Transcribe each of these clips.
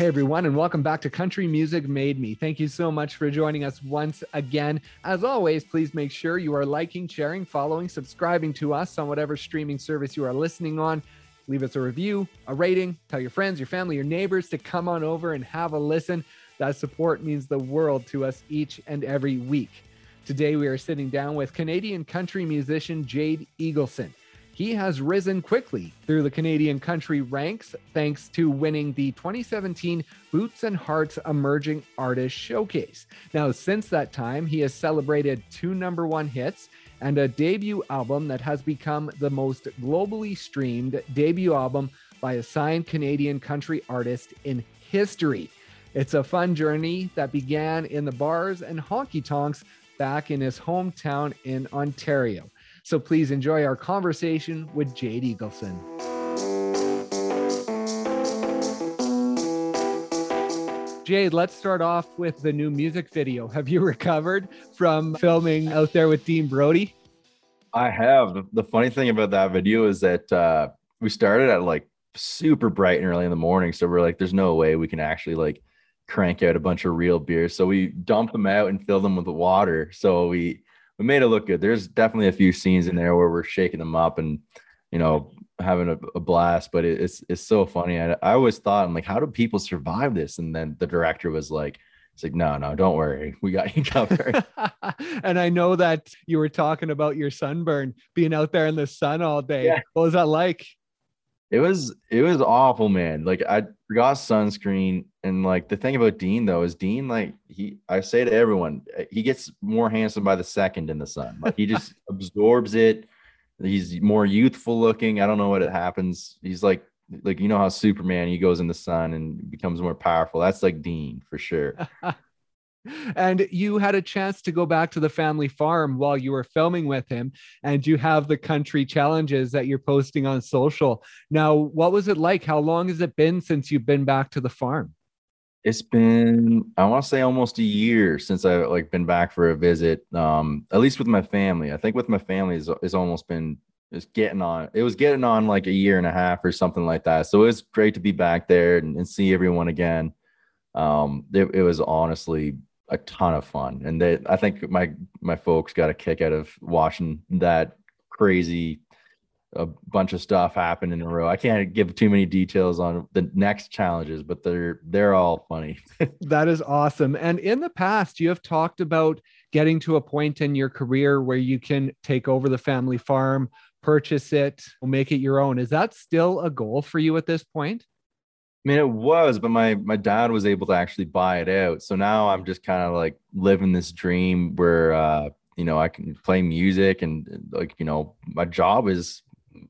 Hey everyone, and welcome back to Country Music Made Me. Thank you so much for joining us once again. As always, please make sure you are liking, sharing, following, subscribing to us on whatever streaming service you are listening on. Leave us a review, a rating, tell your friends, your family, your neighbors to come on over and have a listen. That support means the world to us each and every week. Today, we are sitting down with Canadian country musician Jade Eagleson. He has risen quickly through the Canadian country ranks thanks to winning the 2017 Boots and Hearts Emerging Artist Showcase. Now, since that time, he has celebrated two number one hits and a debut album that has become the most globally streamed debut album by a signed Canadian country artist in history. It's a fun journey that began in the bars and honky tonks back in his hometown in Ontario. So please enjoy our conversation with Jade Eagleson. Jade, let's start off with the new music video. Have you recovered from filming out there with Dean Brody? I have. The funny thing about that video is that uh, we started at like super bright and early in the morning. So we're like, there's no way we can actually like crank out a bunch of real beers. So we dumped them out and filled them with water. So we we made it look good. There's definitely a few scenes in there where we're shaking them up and you know having a, a blast. But it, it's it's so funny. I, I always thought I'm like, how do people survive this? And then the director was like. It's like, no, no, don't worry. We got you covered. and I know that you were talking about your sunburn being out there in the sun all day. Yeah. What was that like? It was it was awful, man. Like I forgot sunscreen and like the thing about Dean though is Dean like he I say to everyone eh, he gets more handsome by the second in the sun. Like he just absorbs it. He's more youthful looking. I don't know what it happens. He's like like you know how Superman he goes in the sun and becomes more powerful. That's like Dean for sure. and you had a chance to go back to the family farm while you were filming with him and you have the country challenges that you're posting on social. Now what was it like? How long has it been since you've been back to the farm? It's been i want to say almost a year since i've like been back for a visit um at least with my family. I think with my family is it's almost been it's getting on it was getting on like a year and a half or something like that. So it's great to be back there and, and see everyone again. Um it, it was honestly a ton of fun and they i think my my folks got a kick out of watching that crazy a bunch of stuff happen in a row. I can't give too many details on the next challenges, but they're they're all funny. that is awesome. And in the past, you have talked about getting to a point in your career where you can take over the family farm, purchase it, make it your own. Is that still a goal for you at this point? I mean, it was, but my my dad was able to actually buy it out. So now I'm just kind of like living this dream where uh, you know I can play music and like you know my job is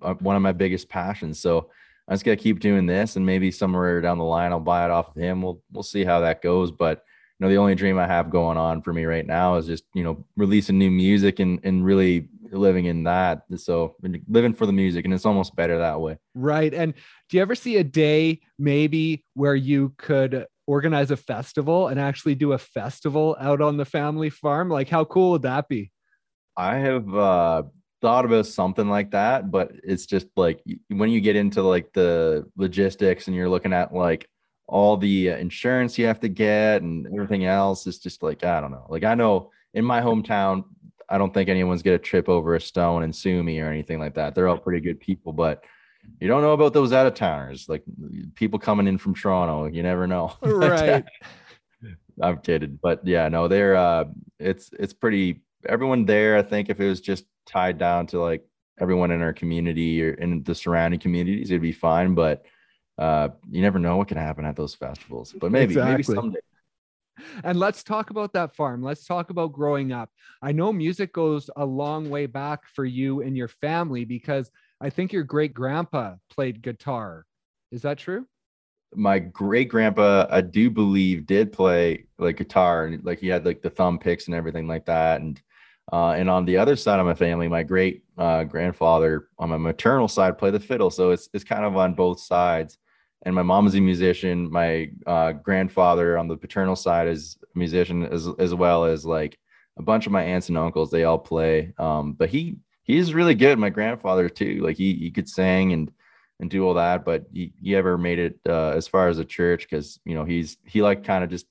uh, one of my biggest passions. So I just got to keep doing this, and maybe somewhere down the line I'll buy it off of him. We'll we'll see how that goes. But know, the only dream I have going on for me right now is just you know releasing new music and and really living in that. So living for the music, and it's almost better that way. Right. And do you ever see a day maybe where you could organize a festival and actually do a festival out on the family farm? Like, how cool would that be? I have uh, thought about something like that, but it's just like when you get into like the logistics and you're looking at like all the uh, insurance you have to get and everything else, is just like I don't know. Like I know in my hometown, I don't think anyone's gonna trip over a stone and sue me or anything like that. They're all pretty good people, but you don't know about those out of towners, like people coming in from Toronto. You never know. Right. I'm kidding, but yeah, no, they're uh, it's it's pretty. Everyone there, I think, if it was just tied down to like everyone in our community or in the surrounding communities, it'd be fine. But uh, you never know what can happen at those festivals. But maybe, exactly. maybe someday. And let's talk about that farm. Let's talk about growing up. I know music goes a long way back for you and your family because I think your great grandpa played guitar. Is that true? My great grandpa, I do believe, did play like guitar and like he had like the thumb picks and everything like that. And uh, and on the other side of my family, my great uh, grandfather on my maternal side played the fiddle. So it's, it's kind of on both sides. And my mom is a musician. My uh, grandfather on the paternal side is a musician as, as well as like a bunch of my aunts and uncles. They all play. Um, but he he's really good. My grandfather too. Like he he could sing and and do all that. But he, he ever made it uh, as far as a church because you know he's he like kind of just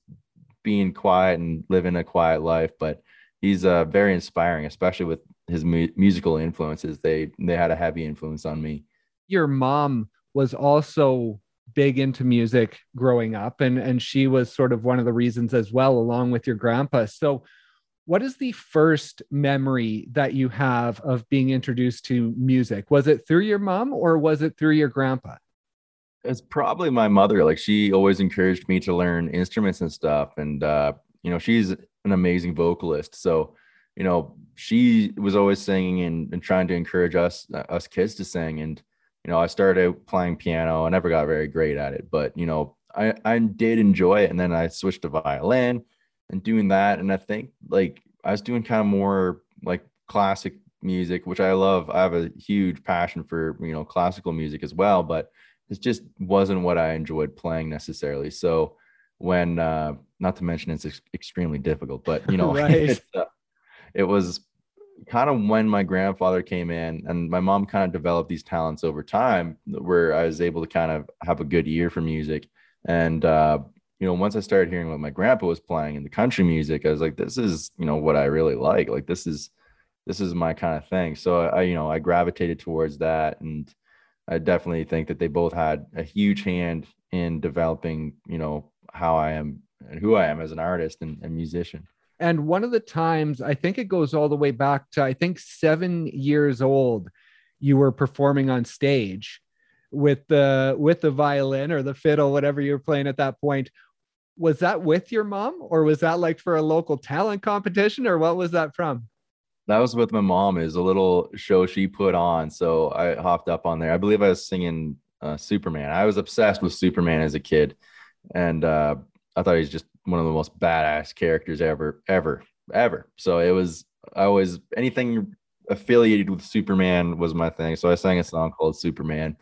being quiet and living a quiet life, but he's uh, very inspiring, especially with his mu- musical influences. They they had a heavy influence on me. Your mom was also big into music growing up and and she was sort of one of the reasons as well along with your grandpa. So what is the first memory that you have of being introduced to music? Was it through your mom or was it through your grandpa? It's probably my mother. Like she always encouraged me to learn instruments and stuff. And uh, you know, she's an amazing vocalist. So, you know, she was always singing and, and trying to encourage us uh, us kids to sing. And, you know, I started playing piano. I never got very great at it, but you know, I, I did enjoy it. And then I switched to violin and doing that. And I think like I was doing kind of more like classic music, which I love. I have a huge passion for, you know, classical music as well, but it just wasn't what I enjoyed playing necessarily. So when, uh, not to mention it's ex- extremely difficult, but you know, right. uh, it was kind of when my grandfather came in and my mom kind of developed these talents over time where I was able to kind of have a good ear for music. And, uh, you know, once I started hearing what my grandpa was playing in the country music, I was like, this is, you know, what I really like. Like this is, this is my kind of thing. So I, you know, I gravitated towards that. And I definitely think that they both had a huge hand in developing, you know, how I am and who I am as an artist and, and musician. And one of the times, I think it goes all the way back to, I think, seven years old, you were performing on stage with the with the violin or the fiddle whatever you were playing at that point was that with your mom or was that like for a local talent competition or what was that from? That was with my mom. Is a little show she put on. So I hopped up on there. I believe I was singing uh, Superman. I was obsessed with Superman as a kid. And uh, I thought he's just one of the most badass characters ever, ever, ever. So it was, I always, anything affiliated with Superman was my thing. So I sang a song called Superman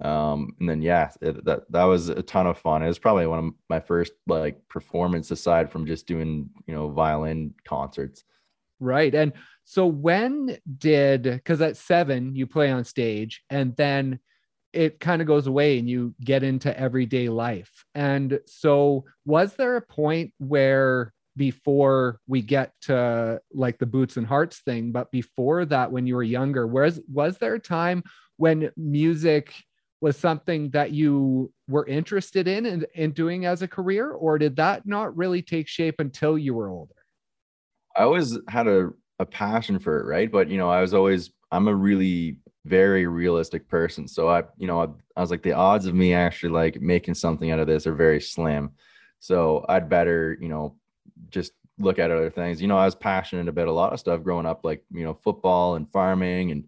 um and then yeah it, that that was a ton of fun it was probably one of my first like performance aside from just doing you know violin concerts right and so when did because at seven you play on stage and then it kind of goes away and you get into everyday life and so was there a point where before we get to like the boots and hearts thing but before that when you were younger whereas was there a time when music was something that you were interested in and in, in doing as a career, or did that not really take shape until you were older? I always had a, a passion for it, right? But you know, I was always I'm a really very realistic person. So I, you know, I, I was like the odds of me actually like making something out of this are very slim. So I'd better, you know, just look at other things. You know, I was passionate about a lot of stuff growing up, like, you know, football and farming and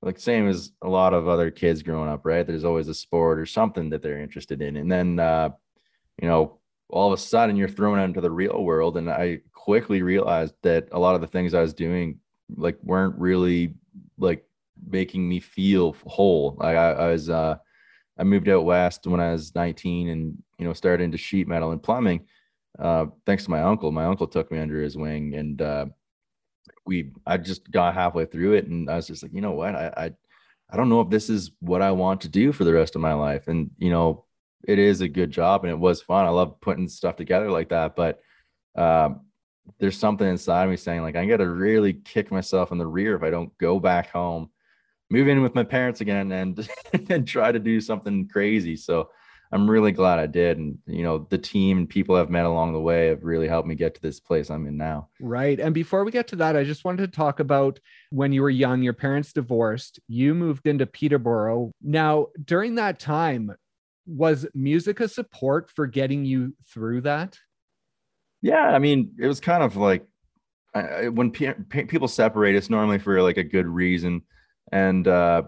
like same as a lot of other kids growing up, right? There's always a sport or something that they're interested in. And then, uh, you know, all of a sudden you're thrown into the real world. And I quickly realized that a lot of the things I was doing like weren't really like making me feel whole. Like I, I was, uh, I moved out west when I was 19 and, you know, started into sheet metal and plumbing. Uh, thanks to my uncle, my uncle took me under his wing and, uh, we I just got halfway through it and I was just like, you know what, I, I I don't know if this is what I want to do for the rest of my life. And you know, it is a good job and it was fun. I love putting stuff together like that, but um, there's something inside me saying like I got to really kick myself in the rear if I don't go back home, move in with my parents again, and and try to do something crazy. So I'm really glad I did. And, you know, the team and people I've met along the way have really helped me get to this place I'm in now. Right. And before we get to that, I just wanted to talk about when you were young, your parents divorced, you moved into Peterborough. Now, during that time, was music a support for getting you through that? Yeah. I mean, it was kind of like I, when pe- people separate, it's normally for like a good reason. And, uh,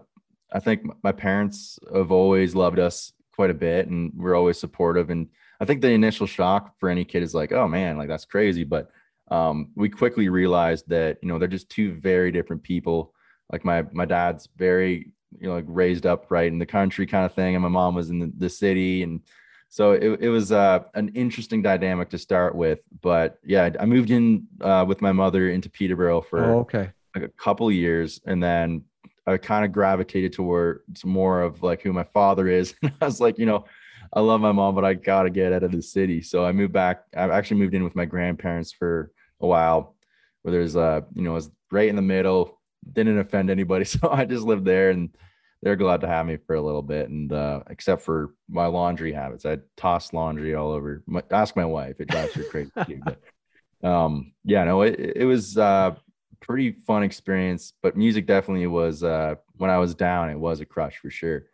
I think my parents have always loved us quite a bit and we're always supportive. And i think the initial shock for any kid is like oh man like that's crazy. But um, we quickly realized that you know they're just two very different people. Like my my dad's very you know like raised up right in the country kind of thing and my mom was in the, the city. And so it, it was uh, an interesting dynamic to start with. But yeah i moved in uh, with my mother into peterborough for oh, okay. like a couple years and then I kind of gravitated towards more of like who my father is. And I was like, you know, I love my mom, but I gotta get out of the city. So I moved back. I actually moved in with my grandparents for a while, where there's uh, you know, was right in the middle, didn't offend anybody. So I just lived there and they're glad to have me for a little bit. And uh, except for my laundry habits, I toss laundry all over. My, ask my wife; it drives her crazy. but um, yeah, no, it, it was uh, pretty fun experience. But music definitely was uh, when I was down, it was a crush for sure.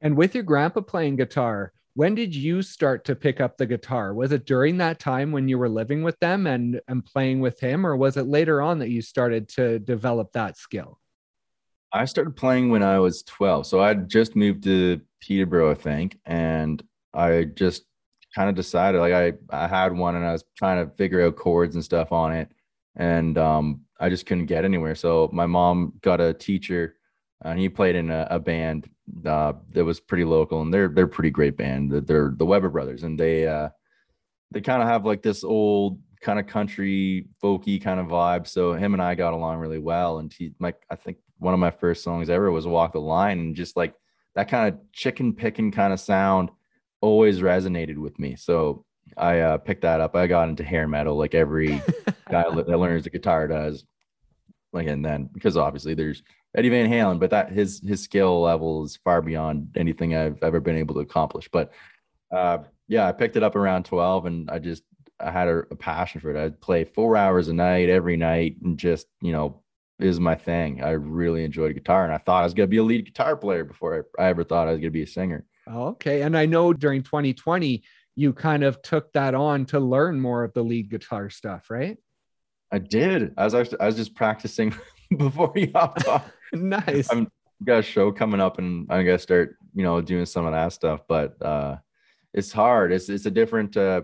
And with your grandpa playing guitar, when did you start to pick up the guitar? Was it during that time when you were living with them and, and playing with him, or was it later on that you started to develop that skill? I started playing when I was 12. So I just moved to Peterborough, I think, and I just kind of decided like I I had one and I was trying to figure out chords and stuff on it, and um, I just couldn't get anywhere. So my mom got a teacher, and he played in a, a band uh, that was pretty local, and they're they're pretty great band. They're the Weber brothers, and they uh, they kind of have like this old kind of country folky kind of vibe. So him and I got along really well, and he like I think one of my first songs ever was Walk the Line. And just like that kind of chicken picking kind of sound always resonated with me. So I uh, picked that up. I got into hair metal like every guy that learns the guitar does. Like, and then because obviously there's Eddie Van Halen, but that his his skill level is far beyond anything I've ever been able to accomplish. But uh, yeah, I picked it up around 12 and I just I had a, a passion for it. I'd play four hours a night every night and just, you know, is my thing. I really enjoyed guitar and I thought I was going to be a lead guitar player before I, I ever thought I was going to be a singer. Okay. And I know during 2020, you kind of took that on to learn more of the lead guitar stuff, right? I did. I was actually, I was just practicing before you hopped on. nice. I'm got a show coming up and I'm going to start, you know, doing some of that stuff, but uh, it's hard. It's, it's a different, uh,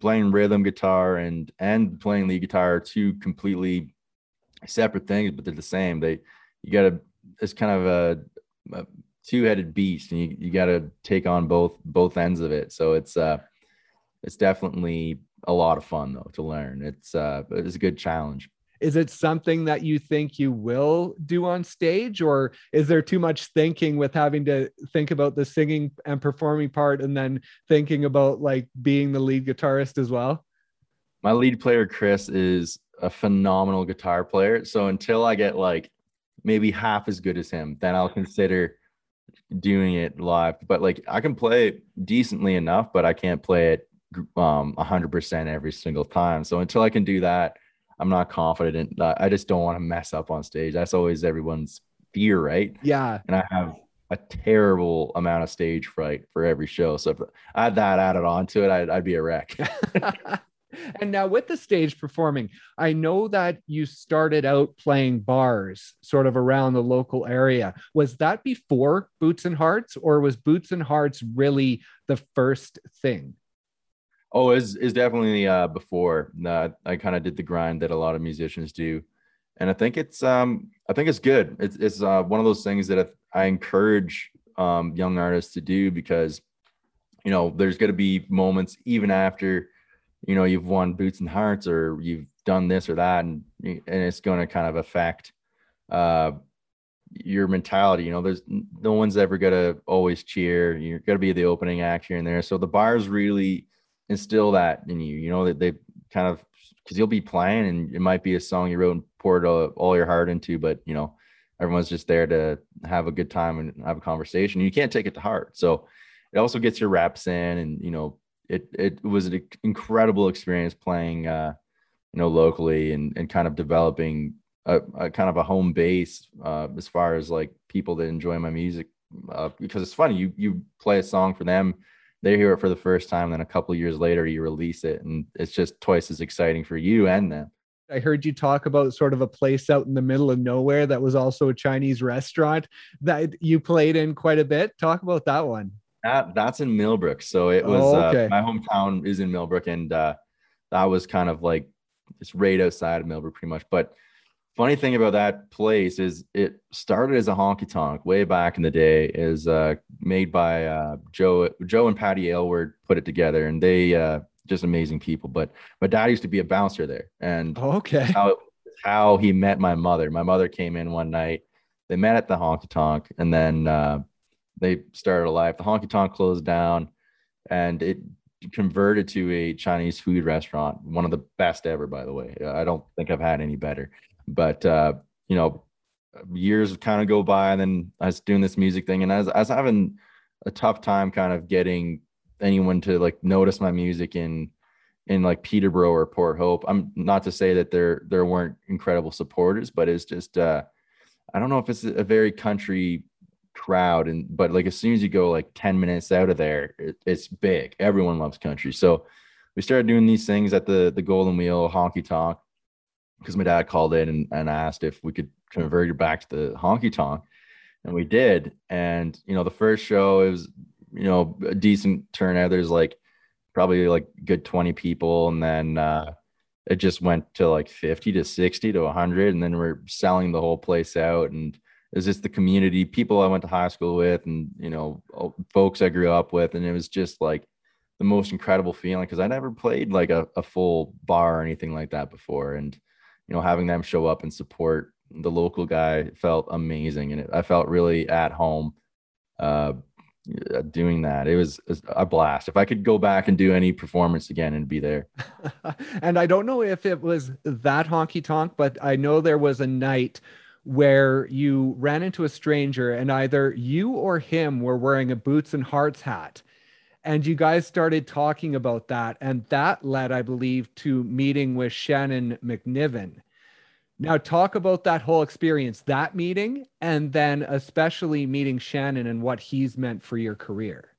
playing rhythm guitar and, and playing lead guitar, are two completely separate things, but they're the same. They you got to it's kind of a, a two-headed beast, and you you got to take on both both ends of it. So it's uh it's definitely a lot of fun though to learn. It's uh it's a good challenge. Is it something that you think you will do on stage, or is there too much thinking with having to think about the singing and performing part, and then thinking about like being the lead guitarist as well? My lead player Chris is a phenomenal guitar player. So until I get like maybe half as good as him, then I'll consider doing it live. But like I can play decently enough, but I can't play it um 100% every single time. So until I can do that, I'm not confident. I just don't want to mess up on stage. That's always everyone's fear, right? Yeah. And I have a terrible amount of stage fright for every show. So if I had that added onto it, I'd, I'd be a wreck. and now with the stage performing, I know that you started out playing bars sort of around the local area. Was that before Boots and Hearts, or was Boots and Hearts really the first thing? Oh, is is definitely uh, before. Uh, I kind of did the grind that a lot of musicians do, and I think it's um I think it's good. It's it's uh, one of those things that I encourage um, young artists to do because you know there's going to be moments even after you know you've won boots and hearts or you've done this or that and and it's going to kind of affect uh your mentality you know there's no one's ever going to always cheer. You're going to be the opening act here and there. So the bars really instill that in you you know that they, kind of because you'll be playing and it might be a song you wrote and poured all, all your heart into but you know everyone's just there to have a good time and have a conversation. You can't take it to heart. So it also gets your reps in and you know it it was an incredible experience playing uh, you know locally and and kind of developing a, a kind of a home base uh, as far as like people that enjoy my music uh, because it's funny you you play a song for them they hear it for the first time then a couple years later you release it and it's just twice as exciting for you and them I heard you talk about sort of a place out in the middle of nowhere that was also a Chinese restaurant that you played in quite a bit. Talk about that one. That that's in Millbrook. So it was oh, okay. uh, my hometown is in Millbrook, and uh, that was kind of like it's right outside of Millbrook, pretty much. But funny thing about that place is it started as a honky tonk way back in the day. Is uh, made by uh, Joe Joe and Patty Aylward put it together, and they uh, just amazing people. But my dad used to be a bouncer there, and okay, how how he met my mother. My mother came in one night they met at the honky tonk and then uh, they started a life. The honky tonk closed down and it converted to a Chinese food restaurant, one of the best ever, by the way. I don't think I've had any better. But uh, you know, years kind of go by, and then I was doing this music thing, and I was, I was having a tough time kind of getting anyone to like notice my music in in like Peterborough or Port Hope. I'm not to say that there there weren't incredible supporters, but it's just uh I don't know if it's a very country crowd and but like as soon as you go like 10 minutes out of there it, it's big. Everyone loves country. So we started doing these things at the the golden wheel honky tonk because my dad called in and, and asked if we could convert it back to the honky tonk and we did. And you know the first show it was you know a decent turnout. There's like probably like good 20 people and then uh it just went to like 50 to 60 to 100 and then we're selling the whole place out and was just the community, people I went to high school with, and you know, folks I grew up with, and it was just like the most incredible feeling because I never played like a, a full bar or anything like that before, and you know, having them show up and support the local guy felt amazing, and it, I felt really at home uh, doing that. It was a blast. If I could go back and do any performance again and be there. and I don't know if it was that honky tonk, but I know there was a night where you ran into a stranger and either you or him were wearing a boots and hearts hat. And you guys started talking about that and that led i believe to meeting with shannon mcniven. Now talk about that whole experience that meeting and then especially meeting shannon and what he's meant for your career.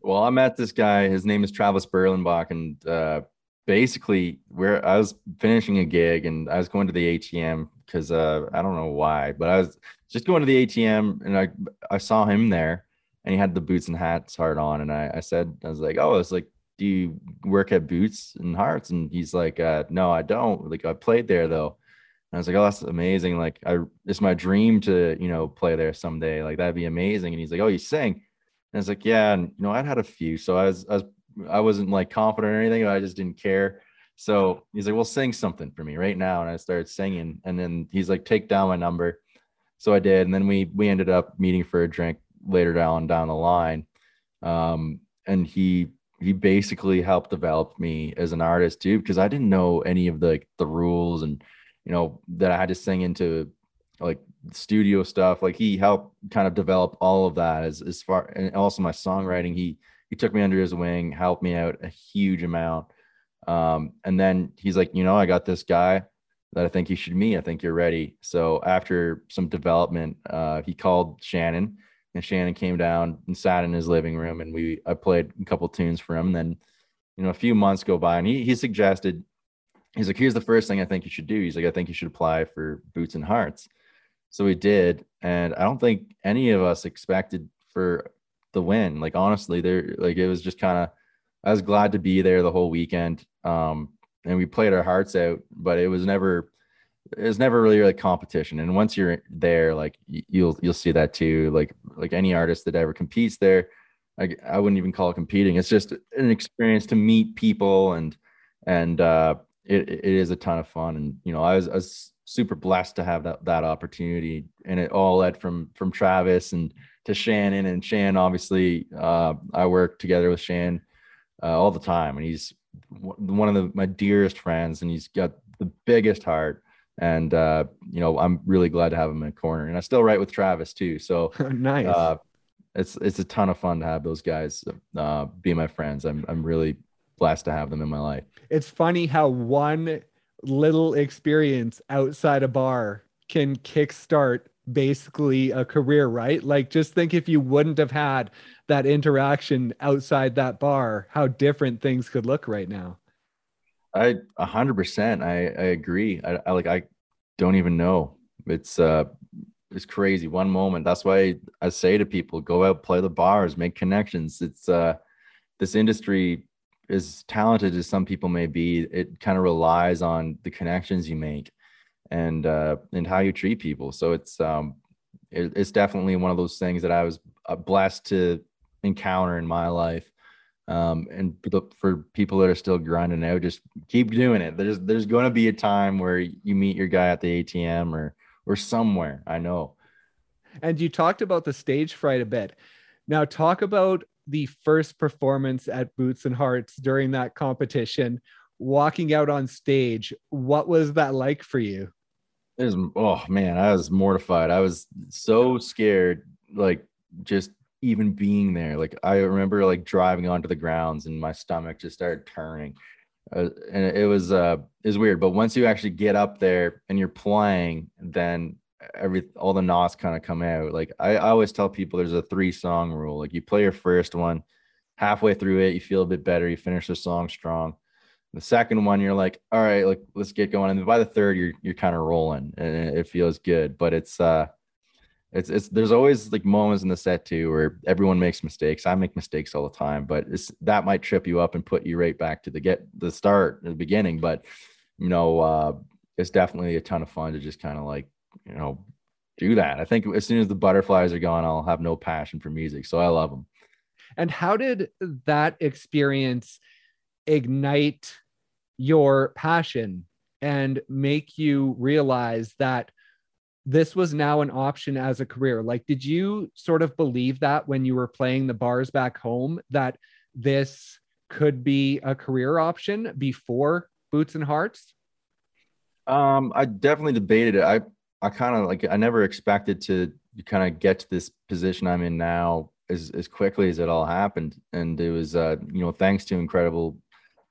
Well i met this guy. His name is travis berlenbach and uh, basically where i was finishing a gig and i was going to the atm because uh, I don't know why, but I was just going to the ATM and I I saw him there and he had the boots and hats heart on and I, I said I was like oh it's like do you work at Boots and Hearts? And he's like uh, no I don't. Like I played there though. And I was like oh that's amazing. Like I it's my dream to you know play there someday. Like that'd be amazing. And he's like oh you sing. And I was like yeah and you know I'd had a few. So I was I was I wasn't like confident or anything I just didn't care so he's like, well, sing something for me right now. And I started singing. And then he's like, take down my number. So I did. And then we we ended up meeting for a drink later down down the line. Um, and he he basically helped develop me as an artist too, because I didn't know any of the the rules and you know that I had to sing into like studio stuff. Like he helped kind of develop all of that as as far and also my songwriting. He he took me under his wing, helped me out a huge amount. Um, and then he's like, you know, I got this guy that I think you should meet. I think you're ready. So after some development, uh, he called Shannon, and Shannon came down and sat in his living room, and we I played a couple tunes for him. And then, you know, a few months go by, and he he suggested, he's like, here's the first thing I think you should do. He's like, I think you should apply for Boots and Hearts. So we did, and I don't think any of us expected for the win. Like honestly, there like it was just kind of I was glad to be there the whole weekend. Um, and we played our hearts out, but it was never it was never really like competition. And once you're there, like you'll you'll see that too. Like like any artist that ever competes there, I I wouldn't even call it competing. It's just an experience to meet people and and uh, it it is a ton of fun. And you know, I was, I was super blessed to have that that opportunity, and it all led from from Travis and to Shannon and Shan. Obviously, uh, I worked together with Shan uh, all the time, and he's one of the, my dearest friends, and he's got the biggest heart. And uh, you know, I'm really glad to have him in the corner. And I still write with Travis too, so nice. Uh, it's it's a ton of fun to have those guys uh, be my friends. I'm I'm really blessed to have them in my life. It's funny how one little experience outside a bar can kickstart basically a career, right? Like just think if you wouldn't have had that interaction outside that bar, how different things could look right now. I a hundred percent. I I agree. I, I like I don't even know. It's uh it's crazy. One moment. That's why I say to people, go out, play the bars, make connections. It's uh this industry as talented as some people may be, it kind of relies on the connections you make and uh and how you treat people. So it's um it, it's definitely one of those things that I was uh, blessed to encounter in my life. Um, and for people that are still grinding out, just keep doing it. There's there's going to be a time where you meet your guy at the ATM or or somewhere. I know, And you talked about the stage fright a bit. Now, talk about the first performance at Boots and Hearts during that competition, walking out on stage. What was that like for you? It was, oh man, I was mortified. I was so scared, like just even being there. Like I remember like driving onto the grounds and my stomach just started turning. Uh, and it was uh is weird, but once you actually get up there and you're playing, then every all the knots kind of come out. Like I, I always tell people there's a three song rule. Like you play your first one, halfway through it, you feel a bit better, you finish the song strong. The second one, you're like, all right, like let's get going. And by the third, you're you're kind of rolling and it feels good. But it's uh it's it's there's always like moments in the set too where everyone makes mistakes. I make mistakes all the time, but it's that might trip you up and put you right back to the get the start the beginning. But you know, uh it's definitely a ton of fun to just kind of like you know, do that. I think as soon as the butterflies are gone, I'll have no passion for music. So I love them. And how did that experience ignite your passion and make you realize that this was now an option as a career? Like, did you sort of believe that when you were playing the bars back home that this could be a career option before Boots and Hearts? Um, I definitely debated it. I I kind of like I never expected to kind of get to this position I'm in now as as quickly as it all happened, and it was uh, you know thanks to incredible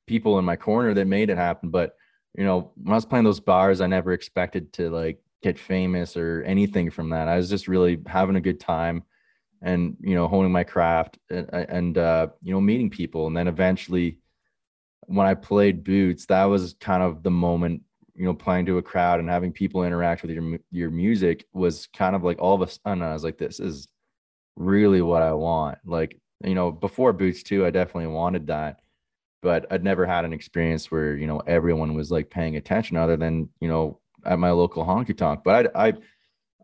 people in my corner that made it happen. But you know when I was playing those bars, I never expected to like get famous or anything from that. I was just really having a good time and you know honing my craft and, and uh, you know meeting people, and then eventually when I played boots, that was kind of the moment you know, playing to a crowd and having people interact with your your music was kind of like all of a sudden I was like, this is really what I want. Like, you know, before Boots too, I definitely wanted that, but I'd never had an experience where you know everyone was like paying attention, other than you know at my local honky tonk. But I, I,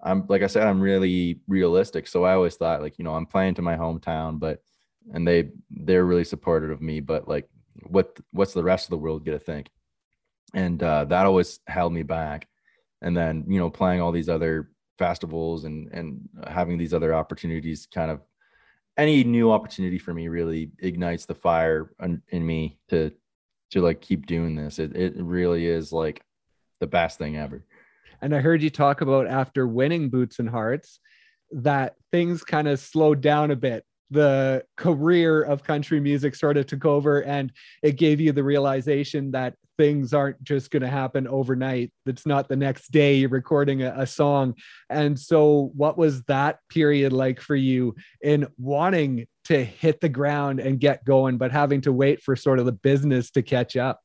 I'm like I said, I'm really realistic, so I always thought like you know I'm playing to my hometown, but and they they're really supportive of me, but like what what's the rest of the world gonna think? and uh, that always held me back. And then you know, playing all these other festivals and and having these other opportunities, kind of any new opportunity for me really ignites the fire in me to to like keep doing this. It it really is like the best thing ever. And I heard you talk about after winning Boots and Hearts that things kind of slowed down a bit. The career of country music sort of took over and it gave you the realization that things aren't just going to happen overnight. It's not the next day you're recording a, a, song. And so what was that period like for you in wanting to hit the ground and get going but having to wait for sort of the business to catch up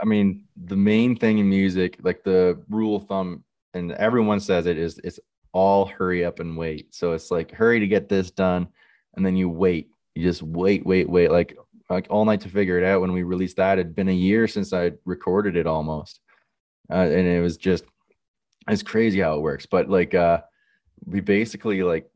i mean the main thing in music like the rule of thumb and everyone says it is it's all hurry up and wait so it's like hurry to get this done and then you wait. You just wait, wait, wait, like like all night to figure it out. When we released that, it'd been a year since I recorded it almost, uh, and it was just it's crazy how it works. But like uh, we basically like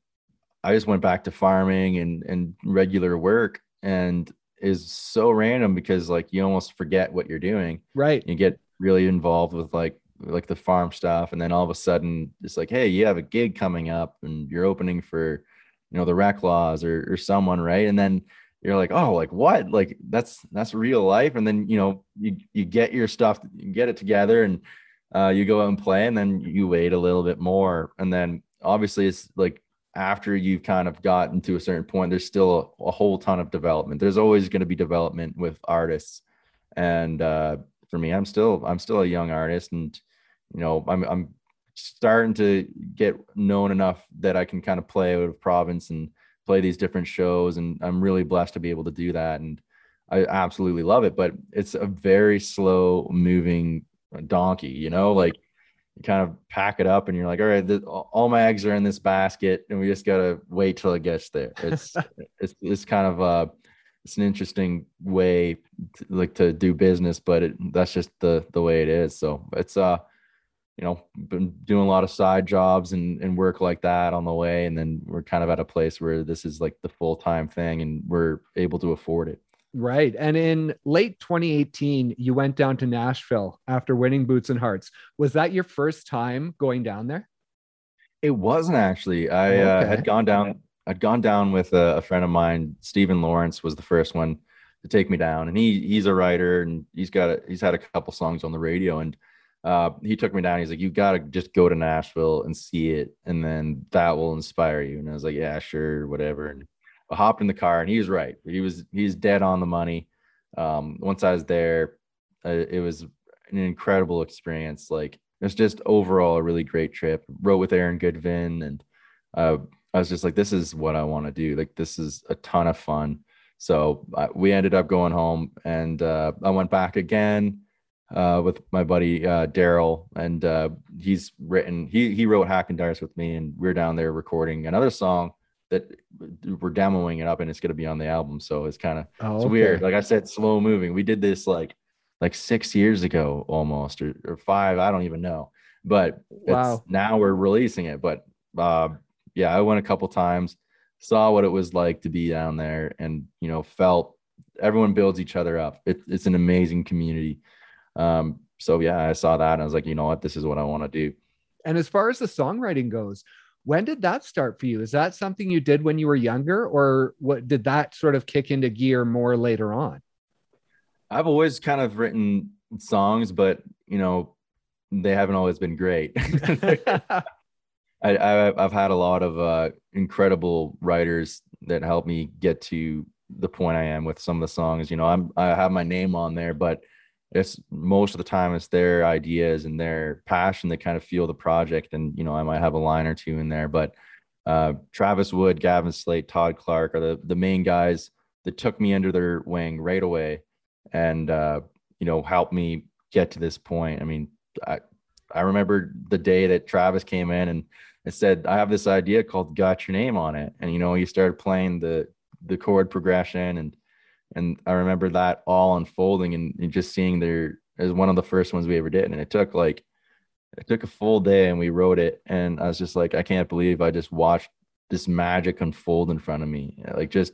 I just went back to farming and and regular work, and is so random because like you almost forget what you're doing. Right. You get really involved with like like the farm stuff and then all of a sudden it's like hey you have a gig coming up and you're opening for you know the Reklaws or or someone right and then you're like oh like what like that's that's real life and then you know you you get your stuff you get it together and uh, you go out and play and then you wait a little bit more and then obviously it's like after you've kind of gotten to a certain point there's still a, a whole ton of development there's always going to be development with artists and uh, for me i'm still i'm still a young artist and you know i'm i'm starting to get known enough that I can kind of play out of province and play these different shows. And I'm really blessed to be able to do that. And I absolutely love it, but it's a very slow moving donkey, you know, like you kind of pack it up and you're like, all right, all my eggs are in this basket and we just got to wait till it gets there. It's, it's, it's kind of, uh, it's an interesting way to, like to do business, but it, that's just the, the way it is. So it's, uh, you know, been doing a lot of side jobs and, and work like that on the way. And then we're kind of at a place where this is like the full time thing and we're able to afford it. Right. And in late 2018, you went down to Nashville after winning Boots and Hearts. Was that your first time going down there? It wasn't actually. I uh, had gone down. I'd gone down with a, a friend of mine. Stephen Lawrence was the first one to take me down, and he he's a writer and he's got a, he's had a couple songs on the radio, and uh, he took me down. He's like, "You got to just go to Nashville and see it, and then that will inspire you." And I was like, "Yeah, sure, whatever." And I hopped in the car, and he was right. He was he's dead on the money. Um, once I was there, uh, it was an incredible experience. Like it's just overall a really great trip. Wrote with Aaron Goodvin, and uh, I was just like, this is what I want to do. Like this is a ton of fun. So uh, we ended up going home, and uh, I went back again uh, with my buddy uh, Daryl, and uh, he's written. He he wrote Hack and Dars with me, and we're down there recording another song that we're demoing it up, and it's going to be on the album. So it's kind of Oh, it's weird. Like I said, slow moving. We did this like like six years ago almost, or, or five. I don't even know. But it's, Wow. now we're releasing it. But uh, yeah, I went a couple times, saw what it was like to be down there, and you know, felt everyone builds each other up. It, it's an amazing community. Um, so yeah, I saw that and I was like, you know what, this is what I want to do. And as far as the songwriting goes, when did that start for you? Is that something you did when you were younger, or what did that sort of kick into gear more later on? I've always kind of written songs, but you know, they haven't always been great. I, I've had a lot of uh, incredible writers that helped me get to the point I am with some of the songs. You know, I'm I have my name on there, but it's most of the time it's their ideas and their passion that kind of fuel the project. And you know, I might have a line or two in there, but uh, Travis Wood, Gavin Slate, Todd Clark are the the main guys that took me under their wing right away, and uh, you know, helped me get to this point. I mean, I I remember the day that Travis came in and said, I have this idea called Got Your Name on it. And you know, he started playing the the chord progression and and I remember that all unfolding and, and just seeing there as one of the first ones we ever did. And it took like it took a full day and we wrote it. And I was just like, I can't believe I just watched this magic unfold in front of me. Like just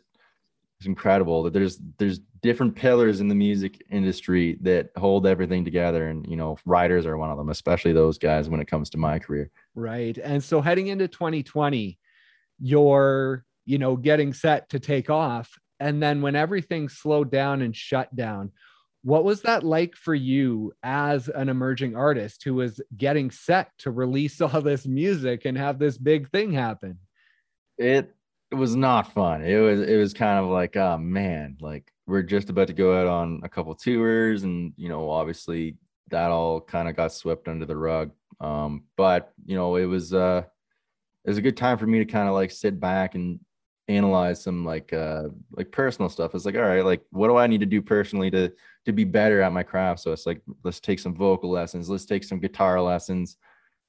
it's incredible that there's there's different pillars in the music industry that hold everything together. And you know, writers are one of them, especially those guys when it comes to my career. Right. And so heading into 2020, you're, you know, getting set to take off. And then when everything slowed down and shut down, what was that like for you as an emerging artist who was getting set to release all this music and have this big thing happen? it it was not fun. It was it was kind of like, oh man, like we're just about to go out on a couple tours, and you know, obviously that all kind of got swept under the rug. Um, but you know, it was uh it was a good time for me to kind of like sit back and analyze some like uh like personal stuff. It's like, all right, like what do I need to do personally to to be better at my craft? So it's like let's take some vocal lessons, let's take some guitar lessons,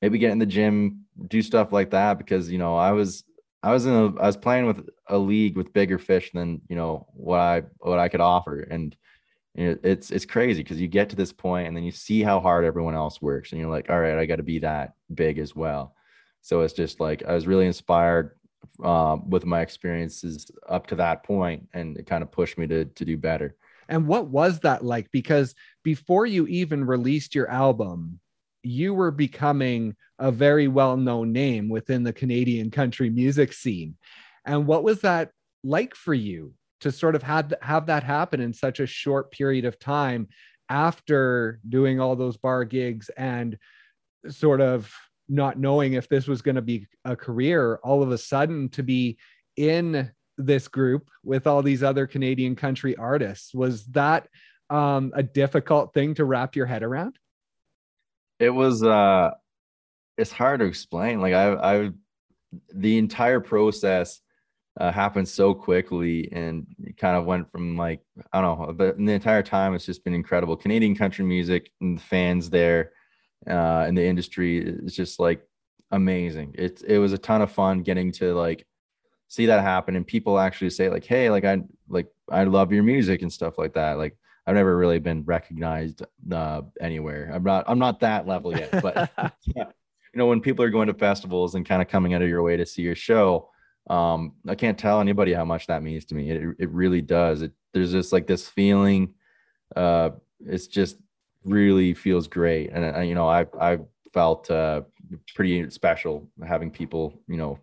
maybe get in the gym, do stuff like that because you know, I was I was in a I was playing with a league with bigger fish than you know what I what I could offer, and it's it's crazy because you get to this point and then you see how hard everyone else works, and you're like, all right, I got to be that big as well. So it's just like I was really inspired uh, with my experiences up to that point, and it kind of pushed me to to do better. And what was that like? Because before you even released your album, you were becoming a very well known name within the Canadian country music scene. And what was that like for you to sort of have, have that happen in such a short period of time after doing all those bar gigs and sort of not knowing if this was going to be a career, all of a sudden to be in this group with all these other Canadian country artists? Was that um, a difficult thing to wrap your head around? It was uh, it's hard to explain. Like I I the entire process uh, happened so quickly and it kind of went from like I don't know, but the entire time it's just been incredible. Canadian country music and the fans there uh, in the industry is just like amazing. It it was a ton of fun getting to like see that happen and people actually say like, hey, like I like I love your music and stuff like that. Like I've never really been recognized uh, anywhere. I'm not I'm not that level yet, but yeah, you know when people are going to festivals and kind of coming out of your way to see your show um i can't tell anybody how much that means to me it, it really does it there's just like this feeling uh it's just really feels great and uh, you know i i felt uh pretty special having people, you know,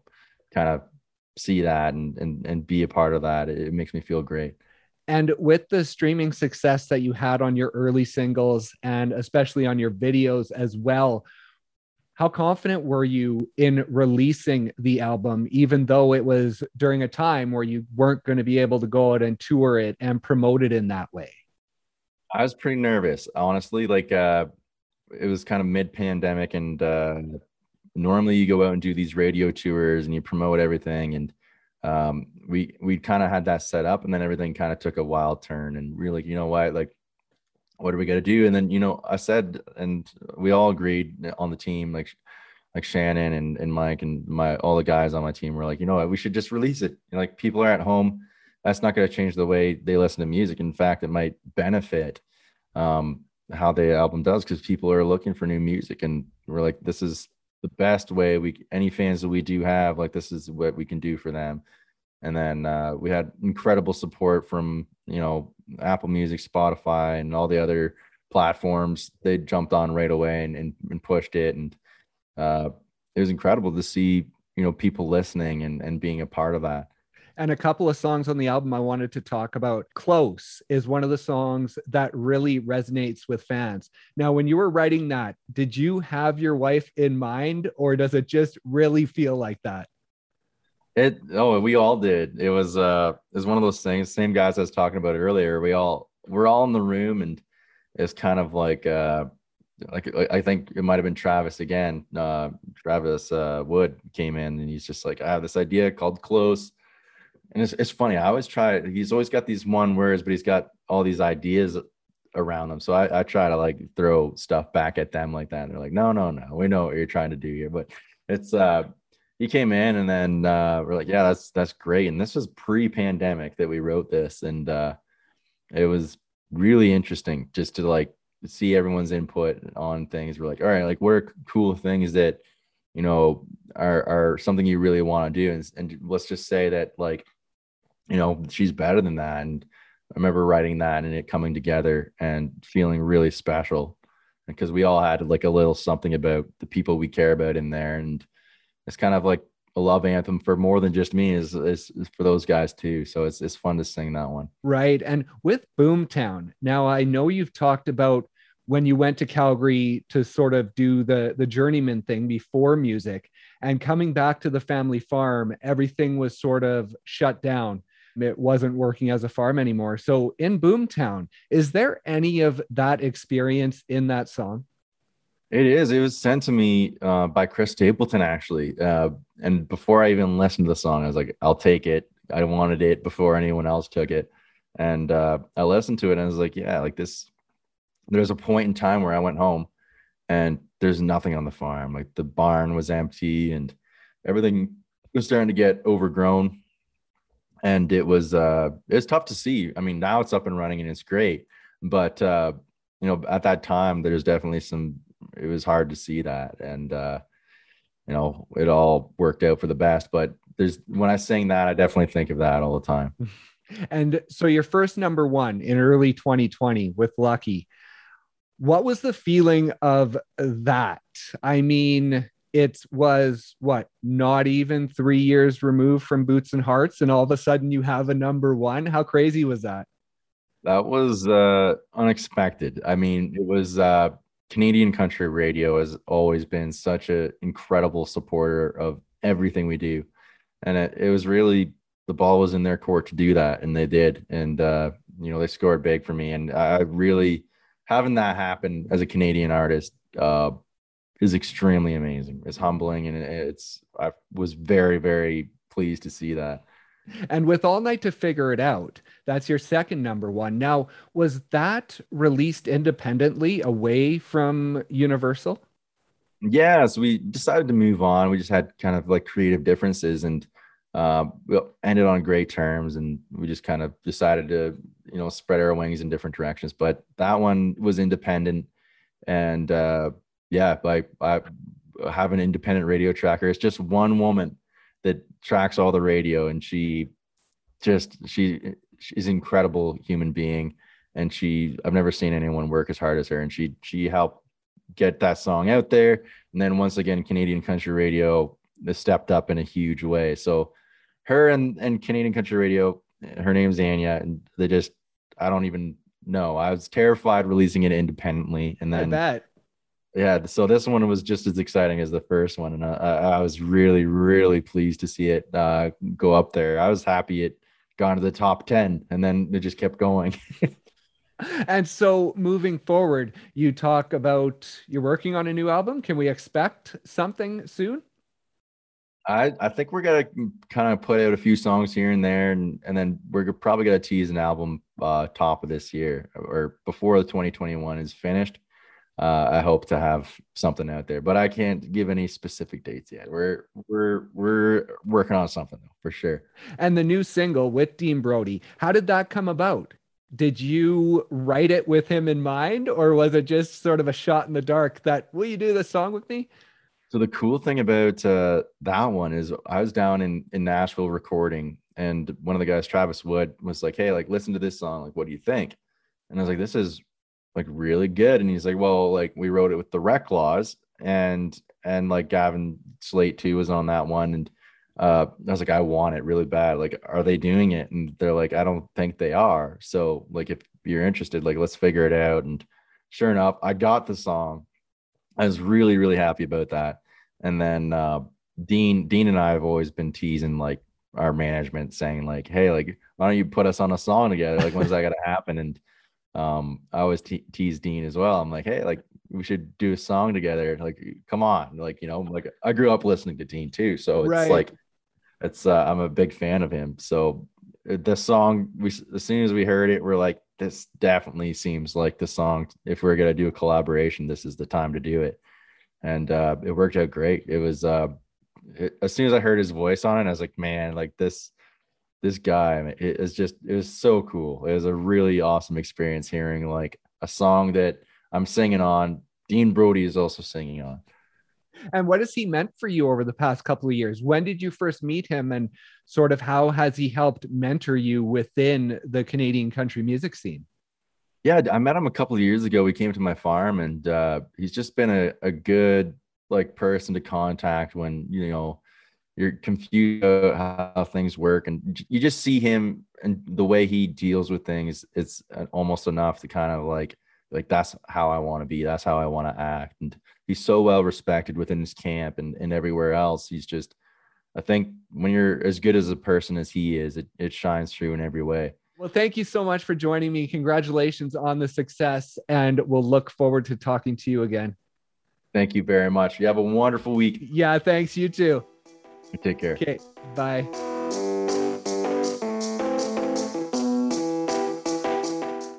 kind of see that and and and be a part of that. It, it makes me feel great. And with the streaming success that you had on your early singles and especially on your videos as well, how confident were you in releasing the album, even though it was during a time where you weren't going to be able to go out and tour it and promote it in that way? I was pretty nervous, honestly. Like, uh, it was kind of mid pandemic, and uh, normally you go out and do these radio tours and you promote everything. And um, we we kind of had that set up, and then everything kind of took a wild turn. And we're like, you know what, like, what are we gonna do? And then you know, I said, and we all agreed on the team, like like Shannon and, and Mike and my all the guys on my team were like, you know what, we should just release it. You know, like people are at home. That's not going to change the way they listen to music. In fact, it might benefit um, how the album does because people are looking for new music, and we're like, this is the best way we any fans that we do have like this is what we can do for them. And then uh, we had incredible support from you know apple music spotify and all the other platforms. They jumped on right away and, and, and pushed it and uh, it was incredible to see you know people listening and, and being a part of that and a couple of songs on the album I wanted to talk about. Close is one of the songs that really resonates with fans. Now, when you were writing that, did you have your wife in mind or does it just really feel like that? It oh, we all did. It was uh it was one of those things, same guys I was talking about earlier. We all we're all in the room and it's kind of like uh like I think it might have been Travis again. Uh Travis uh Wood came in and he's just like, I have this idea called close and it's, it's funny. I always try. He's always got these one words, but he's got all these ideas around them. So I, I try to like throw stuff back at them like that. And they're like, no, no, no, we know what you're trying to do here. But it's uh he came in and then uh we're like, yeah, that's that's great. And this was pre-pandemic that we wrote this, and uh it was really interesting just to like see everyone's input on things. We're like, all right, like what are cool things that you know are are something you really want to do, and, and let's just say that like you know, she's better than that. And I remember writing that and it coming together and feeling really special because we all had like a little something about the people we care about in there. And it's kind of like a love anthem for more than just me is, is, for those guys too. So it's, it's fun to sing that one. Right. And with Boomtown, now I know you've talked about when you went to Calgary to sort of do the, the journeyman thing before music and coming back to the family farm, everything was sort of shut down it wasn't working as a farm anymore. So in Boomtown, is there any of that experience in that song? It is. It was sent to me uh, by Chris Stapleton, actually. Uh, and before I even listened to the song, I was like, I'll take it. I wanted it before anyone else took it. And uh, I listened to it and I was like, yeah, like this. There's a point in time where I went home and there's nothing on the farm. Like the barn was empty and everything was starting to get overgrown and it was uh it's tough to see. I mean now it's up and running and it's great but uh you know at that time there's definitely some it was hard to see that and uh you know it all worked out for the best but there's when i sing that i definitely think of that all the time. And so your first number one in early 2020 with lucky what was the feeling of that? I mean it was what not even three years removed from boots and hearts and all of a sudden you have a number one? How crazy was that? That was uh unexpected. I mean it was uh canadian country radio has always been such an incredible supporter of everything we do and it, it was really the ball was in their court to do that and they did and uh you know they scored big for me and i really having that happen as a canadian artist uh is extremely amazing. It's humbling, and it's I was very very pleased to see that. And with All Night to Figure It Out, that's your second number one. Now, was that released independently away from Universal? Yeah, so we decided to move on. We just had kind of like creative differences and uh, we ended on great terms and we just kind of decided to, you know, spread our wings in different directions. But that one was independent and uh, yeah, like I have an independent radio tracker. It's just one woman that tracks all the radio, and she just she she's an incredible human being, and she I've never seen anyone work as hard as her, and she she helped get that song out there. And then once again, Canadian country radio stepped up in a huge way. So her and, and Canadian country radio, her name's Anya, and they just, I don't even know. I was terrified releasing it independently. And then. Yeah, so this one was just as exciting as the first one. And I, I was really, really pleased to see it uh, go up there. I was happy it got to the top 10 and then it just kept going. and so moving forward, you talk about you're working on a new album. Can we expect something soon? I, I think we're gonna kind of put out a few songs here and there, and, and then we're probably gonna tease an album uh, top of this year or before the 2021 is finished. Uh, I hope to have something out there, but I can't give any specific dates yet. We're we're we're working on something though, for sure. And the new single with Dean Brody, how did that come about? Did you write it with him in mind, or was it just sort of a shot in the dark that will you do this song with me? So the cool thing about uh, that one is I was down in in Nashville recording, and one of the guys, Travis Wood, was like, "Hey, like listen to this song. Like, what do you think?" And I was like, "This is like really good." And he's like, "Well, like we wrote it with the rec laws, and and like Gavin Slate too was on that one, and uh, I was like, I want it really bad. Like, are they doing it? And they're like, I don't think they are. So like, if you're interested, like, let's figure it out. And sure enough, I got the song I was really, really happy about that. And then uh, Dean, Dean and I have always been teasing like our management, saying like, "Hey, like, why don't you put us on a song together? Like, when's that gonna happen?" And um, I always te- tease Dean as well. I'm like, "Hey, like, we should do a song together. Like, come on, like, you know, like I grew up listening to Dean too, so it's right. like, it's uh, I'm a big fan of him. So uh, the song, we as soon as we heard it, we're like, this definitely seems like the song. If we're gonna do a collaboration, this is the time to do it. And uh, it worked out great. It was uh, it, as soon as I heard his voice on it, I was like, man, like this this guy it is just it was so cool. It was a really awesome experience hearing like a song that I'm singing on. Dean Brody is also singing on. And what has he meant for you over the past couple of years? When did you first meet him and sort of how has he helped mentor you within the Canadian country music scene? Yeah, I met him a couple of years ago. He came to my farm and uh, he's just been a, a good like person to contact when, you know, you're confused about how things work and you just see him and the way he deals with things it's uh, almost enough to kind of like like that's how I want to be. That's how I want to act. And he's so well respected within his camp and, and everywhere else. He's just, I think when you're as good as a person as he is, it, it shines through in every way. Well, thank you so much for joining me. Congratulations on the success, and we'll look forward to talking to you again. Thank you very much. You have a wonderful week. Yeah, thanks. You too. Take care. Okay, bye.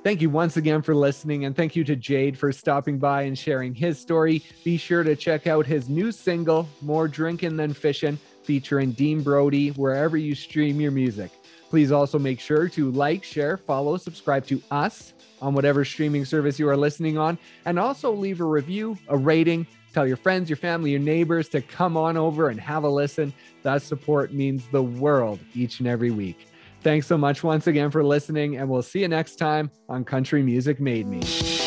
Thank you once again for listening, and thank you to Jade for stopping by and sharing his story. Be sure to check out his new single, More Drinking Than Fishing, featuring Dean Brody, wherever you stream your music. Please also make sure to like, share, follow, subscribe to us on whatever streaming service you are listening on, and also leave a review, a rating. Tell your friends, your family, your neighbors to come on over and have a listen. That support means the world each and every week. Thanks so much once again for listening, and we'll see you next time on Country Music Made Me.